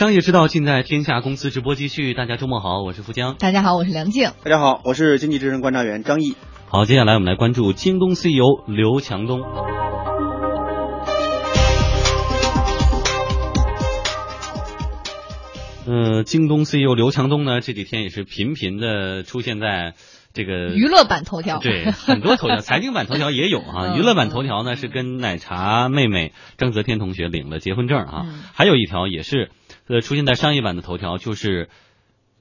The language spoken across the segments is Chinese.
商业之道尽在天下公司直播继续。大家周末好，我是富江。大家好，我是梁静。大家好，我是经济之声观察员张毅。好，接下来我们来关注京东 CEO 刘强东。嗯，京东 CEO 刘强东呢，这几天也是频频的出现在这个娱乐版头条。对，很多头条，财经版头条也有啊。娱乐版头条呢是跟奶茶妹妹张泽天同学领了结婚证啊，还有一条也是呃出现在商业版的头条，就是。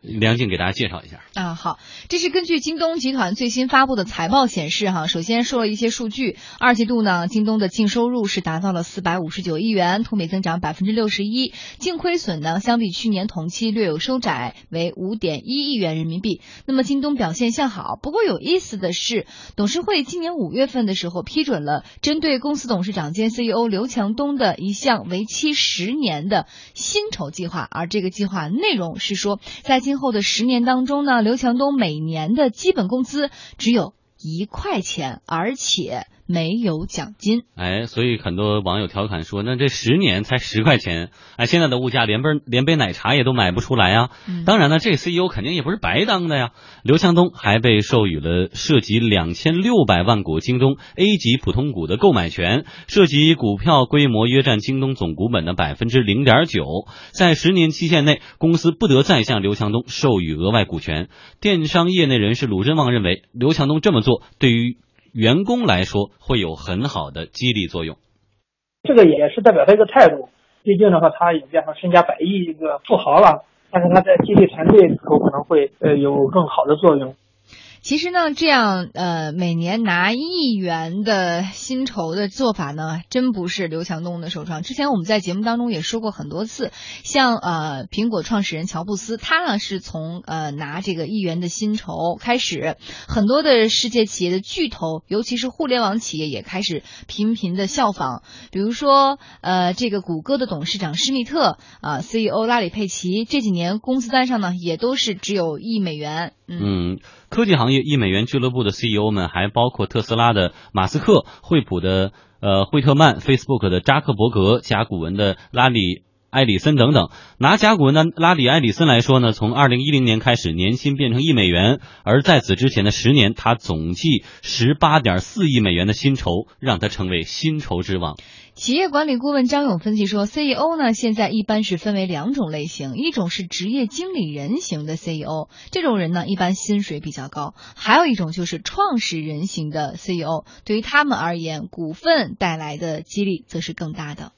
梁静给大家介绍一下啊，好，这是根据京东集团最新发布的财报显示，哈，首先说了一些数据，二季度呢，京东的净收入是达到了四百五十九亿元，同比增长百分之六十一，净亏损呢，相比去年同期略有收窄，为五点一亿元人民币。那么京东表现向好，不过有意思的是，董事会今年五月份的时候批准了针对公司董事长兼 CEO 刘强东的一项为期十年的薪酬计划，而这个计划内容是说在。今后的十年当中呢，刘强东每年的基本工资只有一块钱，而且。没有奖金，哎，所以很多网友调侃说，那这十年才十块钱，哎，现在的物价连杯连杯奶茶也都买不出来啊。当然了，这 CEO 肯定也不是白当的呀。刘强东还被授予了涉及两千六百万股京东 A 级普通股的购买权，涉及股票规模约占京东总股本的百分之零点九。在十年期限内，公司不得再向刘强东授予额外股权。电商业内人士鲁振旺认为，刘强东这么做对于。员工来说会有很好的激励作用，这个也是代表他一个态度。毕竟的话，他已经变成身家百亿一个富豪了，但是他在激励团队的时候可能会呃有更好的作用。其实呢，这样呃，每年拿亿元的薪酬的做法呢，真不是刘强东的首创。之前我们在节目当中也说过很多次，像呃，苹果创始人乔布斯，他呢是从呃拿这个亿元的薪酬开始，很多的世界企业的巨头，尤其是互联网企业也开始频频的效仿。比如说呃，这个谷歌的董事长施密特啊，CEO 拉里佩奇，这几年工资单上呢也都是只有一美元。嗯，科技行业一美元俱乐部的 CEO 们还包括特斯拉的马斯克、惠普的呃惠特曼、Facebook 的扎克伯格、甲骨文的拉里埃里森等等。拿甲骨文的拉里埃里森来说呢，从二零一零年开始，年薪变成一美元，而在此之前的十年，他总计十八点四亿美元的薪酬，让他成为薪酬之王。企业管理顾问张勇分析说，CEO 呢现在一般是分为两种类型，一种是职业经理人型的 CEO，这种人呢一般薪水比较高；还有一种就是创始人型的 CEO，对于他们而言，股份带来的激励则是更大的。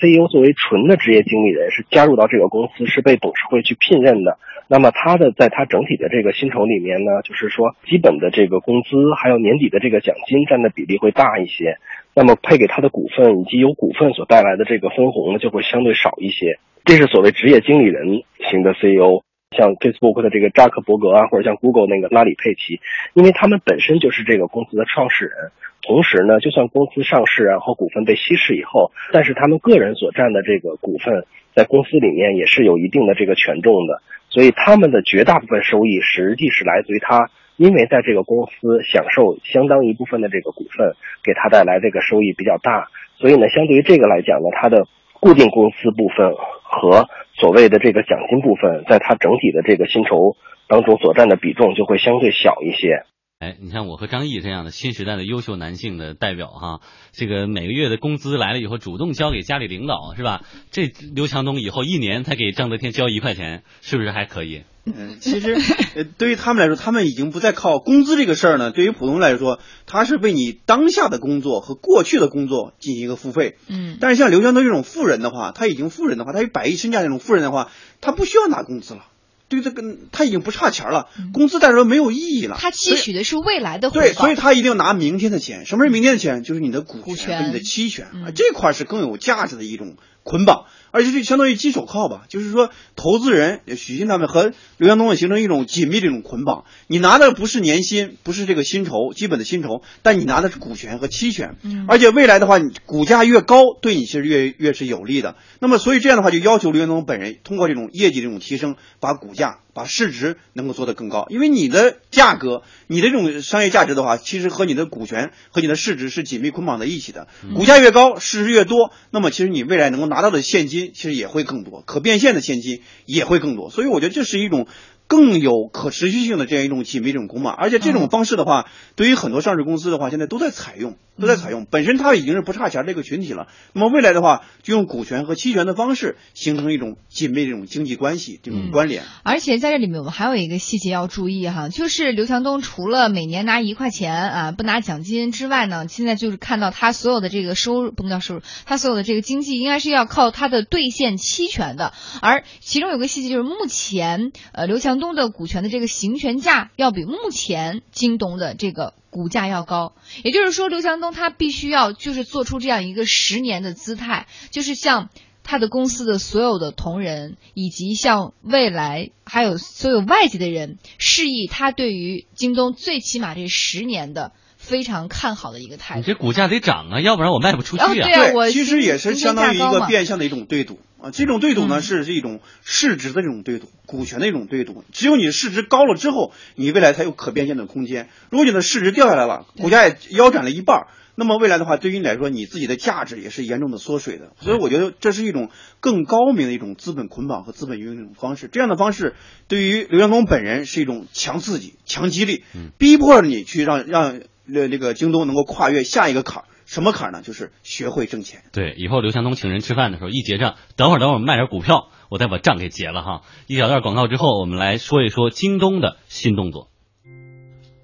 CEO 作为纯的职业经理人，是加入到这个公司，是被董事会去聘任的。那么他的在他整体的这个薪酬里面呢，就是说基本的这个工资，还有年底的这个奖金占的比例会大一些。那么配给他的股份以及有股份所带来的这个分红呢，就会相对少一些。这是所谓职业经理人型的 CEO，像 Facebook 的这个扎克伯格啊，或者像 Google 那个拉里佩奇，因为他们本身就是这个公司的创始人。同时呢，就算公司上市，然后股份被稀释以后，但是他们个人所占的这个股份在公司里面也是有一定的这个权重的。所以他们的绝大部分收益实际是来自于他。因为在这个公司享受相当一部分的这个股份，给他带来这个收益比较大，所以呢，相对于这个来讲呢，他的固定工资部分和所谓的这个奖金部分，在它整体的这个薪酬当中所占的比重就会相对小一些。哎，你像我和张毅这样的新时代的优秀男性的代表哈，这个每个月的工资来了以后，主动交给家里领导是吧？这刘强东以后一年才给张德天交一块钱，是不是还可以？嗯，其实，呃，对于他们来说，他们已经不再靠工资这个事儿呢。对于普通来说，他是为你当下的工作和过去的工作进行一个付费。嗯，但是像刘强东这种富人的话，他已经富人的话，他有百亿身价这种富人的话，他不需要拿工资了。对这个，他已经不差钱了，工资再说没有意义了。他期许的是未来的对，所以他一定要拿明天的钱。什么是明天的钱？就是你的股权和你的期权啊，这块是更有价值的一种捆绑。而且就相当于金手铐吧，就是说投资人许昕他们和刘强东形成一种紧密的一种捆绑。你拿的不是年薪，不是这个薪酬基本的薪酬，但你拿的是股权和期权。嗯。而且未来的话，你股价越高，对你其实越越是有利的。那么，所以这样的话，就要求刘强东本人通过这种业绩这种提升，把股价把市值能够做得更高。因为你的价格，你的这种商业价值的话，其实和你的股权和你的市值是紧密捆绑在一起的。股价越高，市值越多，那么其实你未来能够拿到的现金其实也会更多，可变现的现金也会更多。所以我觉得这是一种。更有可持续性的这样一种紧密这种捆绑，而且这种方式的话，对于很多上市公司的话，现在都在采用，都在采用。本身它已经是不差钱这个群体了，那么未来的话，就用股权和期权的方式形成一种紧密这种经济关系这种关联。而且在这里面，我们还有一个细节要注意哈，就是刘强东除了每年拿一块钱啊不拿奖金之外呢，现在就是看到他所有的这个收入不能叫收入，他所有的这个经济应该是要靠他的兑现期权的。而其中有个细节就是目前呃刘强。京东的股权的这个行权价要比目前京东的这个股价要高，也就是说，刘强东他必须要就是做出这样一个十年的姿态，就是向他的公司的所有的同仁，以及向未来还有所有外界的人示意他对于京东最起码这十年的非常看好的一个态度。你这股价得涨啊，要不然我卖不出去啊。对，我其实也是相当于一个变相的一种对赌。啊，这种对赌呢是是一种市值的这种对赌，股权的一种对赌。只有你市值高了之后，你未来才有可变现的空间。如果你的市值掉下来了，股价也腰斩了一半，那么未来的话，对于你来说，你自己的价值也是严重的缩水的。所以我觉得这是一种更高明的一种资本捆绑和资本运用方式。这样的方式对于刘强东本人是一种强刺激、强激励，逼迫着你去让让这这个京东能够跨越下一个坎儿。什么坎呢？就是学会挣钱。对，以后刘强东请人吃饭的时候，一结账，等会儿等会儿卖点股票，我再把账给结了哈。一小段广告之后，我们来说一说京东的新动作。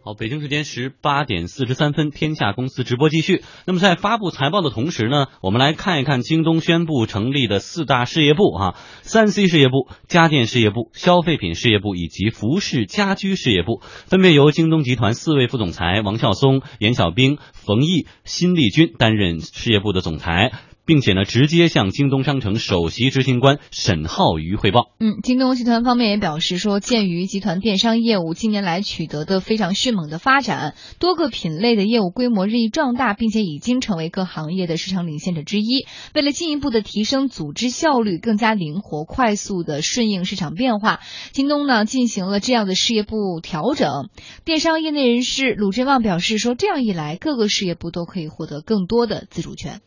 好，北京时间十八点四十三分，天下公司直播继续。那么在发布财报的同时呢，我们来看一看京东宣布成立的四大事业部啊，三 C 事业部、家电事业部、消费品事业部以及服饰家居事业部，分别由京东集团四位副总裁王孝松、严小兵、冯毅、辛立军担任事业部的总裁。并且呢，直接向京东商城首席执行官沈浩瑜汇报。嗯，京东集团方面也表示说，鉴于集团电商业务近年来取得的非常迅猛的发展，多个品类的业务规模日益壮大，并且已经成为各行业的市场领先者之一。为了进一步的提升组织效率，更加灵活、快速的顺应市场变化，京东呢进行了这样的事业部调整。电商业内人士鲁振旺表示说，这样一来，各个事业部都可以获得更多的自主权。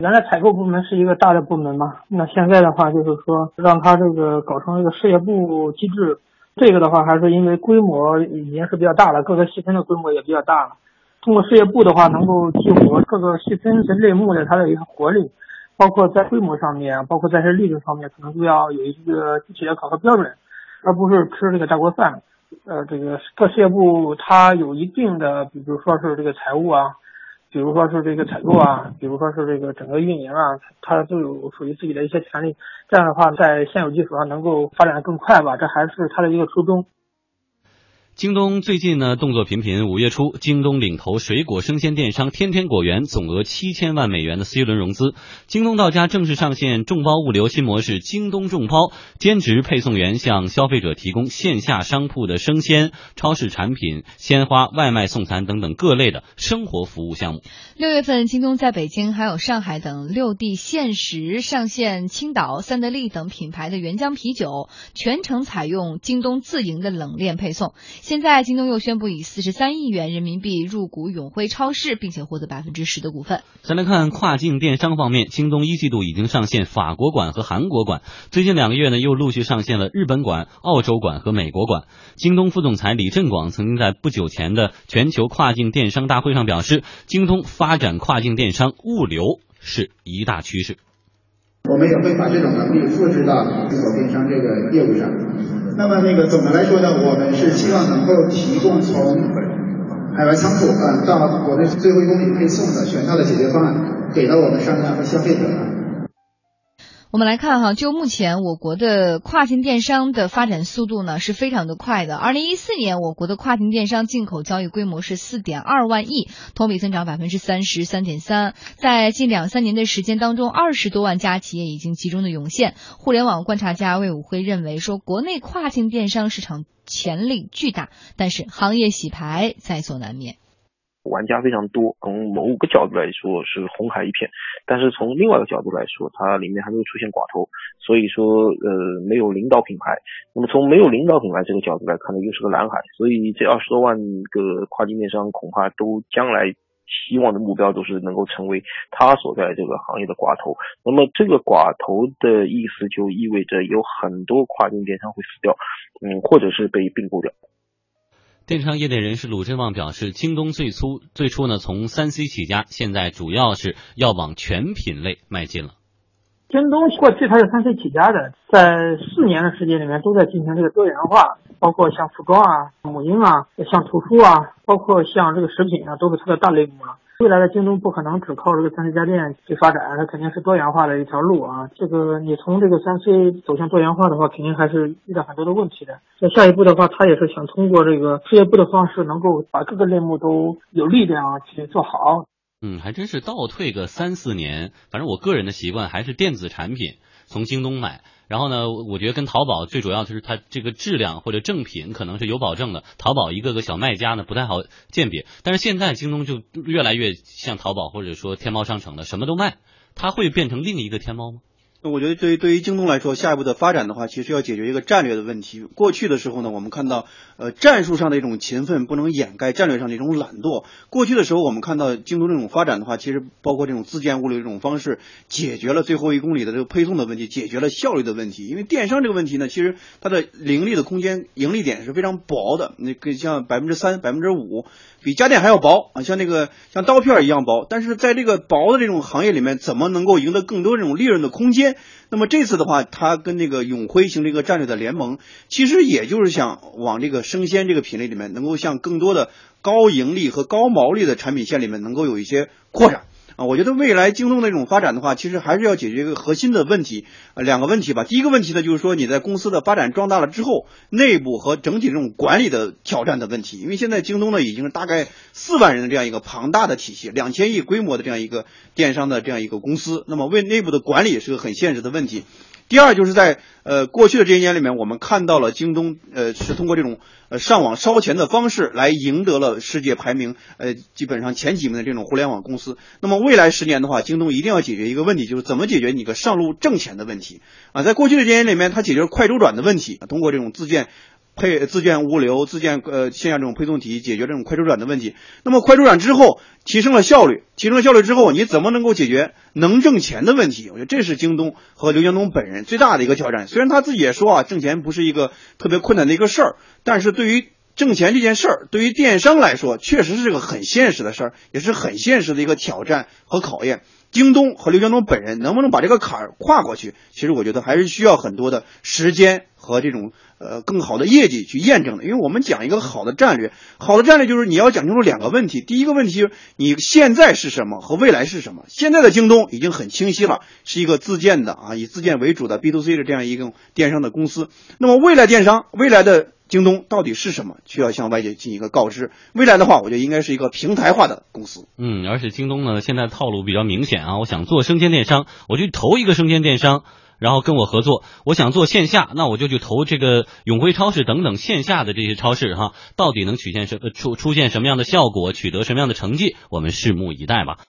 原来采购部门是一个大的部门嘛，那现在的话就是说让它这个搞成一个事业部机制，这个的话还是因为规模已经是比较大了，各个细分的规模也比较大了。通过事业部的话，能够激活各个细分的类目的它的一个活力，包括在规模上面，包括在这利润方面，可能都要有一个具体的考核标准，而不是吃这个大锅饭。呃，这个各事业部它有一定的，比如说是这个财务啊。比如说是这个采购啊，比如说是这个整个运营啊，它都有属于自己的一些权利。这样的话，在现有基础上能够发展的更快吧，这还是它的一个初衷。京东最近呢动作频频，五月初，京东领投水果生鲜电商天天果园总额七千万美元的 C 轮融资。京东到家正式上线众包物流新模式，京东众包兼职配送员向消费者提供线下商铺的生鲜、超市产品、鲜花、外卖送餐等等各类的生活服务项目。六月份，京东在北京还有上海等六地限时上线青岛、三得利等品牌的原浆啤酒，全程采用京东自营的冷链配送。现在，京东又宣布以四十三亿元人民币入股永辉超市，并且获得百分之十的股份。再来看跨境电商方面，京东一季度已经上线法国馆和韩国馆，最近两个月呢又陆续上线了日本馆、澳洲馆和美国馆。京东副总裁李振广曾经在不久前的全球跨境电商大会上表示，京东发展跨境电商物流是一大趋势。我们也会把这种能力复制到中国电商这个业务上。那么那个总的来说呢，我们是希望能够提供从海外仓库啊到国内最后一公里配送的全套的解决方案，给到我们商家和消费者。我们来看哈，就目前我国的跨境电商的发展速度呢是非常的快的。二零一四年，我国的跨境电商进口交易规模是四点二万亿，同比增长百分之三十三点三。在近两三年的时间当中，二十多万家企业已经集中的涌现。互联网观察家魏武辉认为说，国内跨境电商市场潜力巨大，但是行业洗牌在所难免。玩家非常多，从某个角度来说是红海一片，但是从另外一个角度来说，它里面还没有出现寡头，所以说呃没有领导品牌。那么从没有领导品牌这个角度来看呢，又是个蓝海，所以这二十多万个跨境电商恐怕都将来希望的目标都是能够成为他所在这个行业的寡头。那么这个寡头的意思就意味着有很多跨境电商会死掉，嗯，或者是被并购掉。电商业内人士鲁振旺表示，京东最初最初呢从三 C 起家，现在主要是要往全品类迈进了。京东过去它是三 C 起家的，在四年的时间里面都在进行这个多元化，包括像服装啊、母婴啊、像图书啊，包括像这个食品啊，都是它的大类目了。未来的京东不可能只靠这个三 C 家电去发展，它肯定是多元化的一条路啊。这个你从这个三 C 走向多元化的话，肯定还是遇到很多的问题的。那下一步的话，它也是想通过这个事业部的方式，能够把各个类目都有力量去做好。嗯，还真是倒退个三四年，反正我个人的习惯还是电子产品从京东买。然后呢，我觉得跟淘宝最主要就是它这个质量或者正品可能是有保证的。淘宝一个个小卖家呢不太好鉴别，但是现在京东就越来越像淘宝或者说天猫商城了，什么都卖。它会变成另一个天猫吗？那我觉得，对于对于京东来说，下一步的发展的话，其实要解决一个战略的问题。过去的时候呢，我们看到，呃，战术上的一种勤奋不能掩盖战略上的一种懒惰。过去的时候，我们看到京东这种发展的话，其实包括这种自建物流这种方式，解决了最后一公里的这个配送的问题，解决了效率的问题。因为电商这个问题呢，其实它的盈利的空间、盈利点是非常薄的，那个像百分之三、百分之五，比家电还要薄啊，像那个像刀片一样薄。但是在这个薄的这种行业里面，怎么能够赢得更多这种利润的空间？那么这次的话，它跟那个永辉形成一个战略的联盟，其实也就是想往这个生鲜这个品类里面，能够向更多的高盈利和高毛利的产品线里面能够有一些扩展。啊，我觉得未来京东的这种发展的话，其实还是要解决一个核心的问题，呃，两个问题吧。第一个问题呢，就是说你在公司的发展壮大了之后，内部和整体这种管理的挑战的问题。因为现在京东呢，已经大概四万人的这样一个庞大的体系，两千亿规模的这样一个电商的这样一个公司，那么为内部的管理是个很现实的问题。第二就是在呃过去的这些年里面，我们看到了京东呃是通过这种呃上网烧钱的方式来赢得了世界排名呃基本上前几名的这种互联网公司。那么未来十年的话，京东一定要解决一个问题，就是怎么解决你个上路挣钱的问题啊。在过去的这些年里面，它解决快周转的问题，通过这种自建。配自建物流、自建呃线下这种配送体系，解决这种快周转的问题。那么快周转之后，提升了效率，提升了效率之后，你怎么能够解决能挣钱的问题？我觉得这是京东和刘强东本人最大的一个挑战。虽然他自己也说啊，挣钱不是一个特别困难的一个事儿，但是对于挣钱这件事儿，对于电商来说，确实是个很现实的事儿，也是很现实的一个挑战和考验。京东和刘强东本人能不能把这个坎儿跨过去？其实我觉得还是需要很多的时间和这种呃更好的业绩去验证的。因为我们讲一个好的战略，好的战略就是你要讲清楚两个问题。第一个问题你现在是什么和未来是什么。现在的京东已经很清晰了，是一个自建的啊，以自建为主的 B to C 的这样一个电商的公司。那么未来电商，未来的。京东到底是什么？需要向外界进行一个告知。未来的话，我觉得应该是一个平台化的公司。嗯，而且京东呢，现在套路比较明显啊。我想做生鲜电商，我就投一个生鲜电商，然后跟我合作。我想做线下，那我就去投这个永辉超市等等线下的这些超市哈。到底能曲线什出出现什么样的效果，取得什么样的成绩，我们拭目以待吧。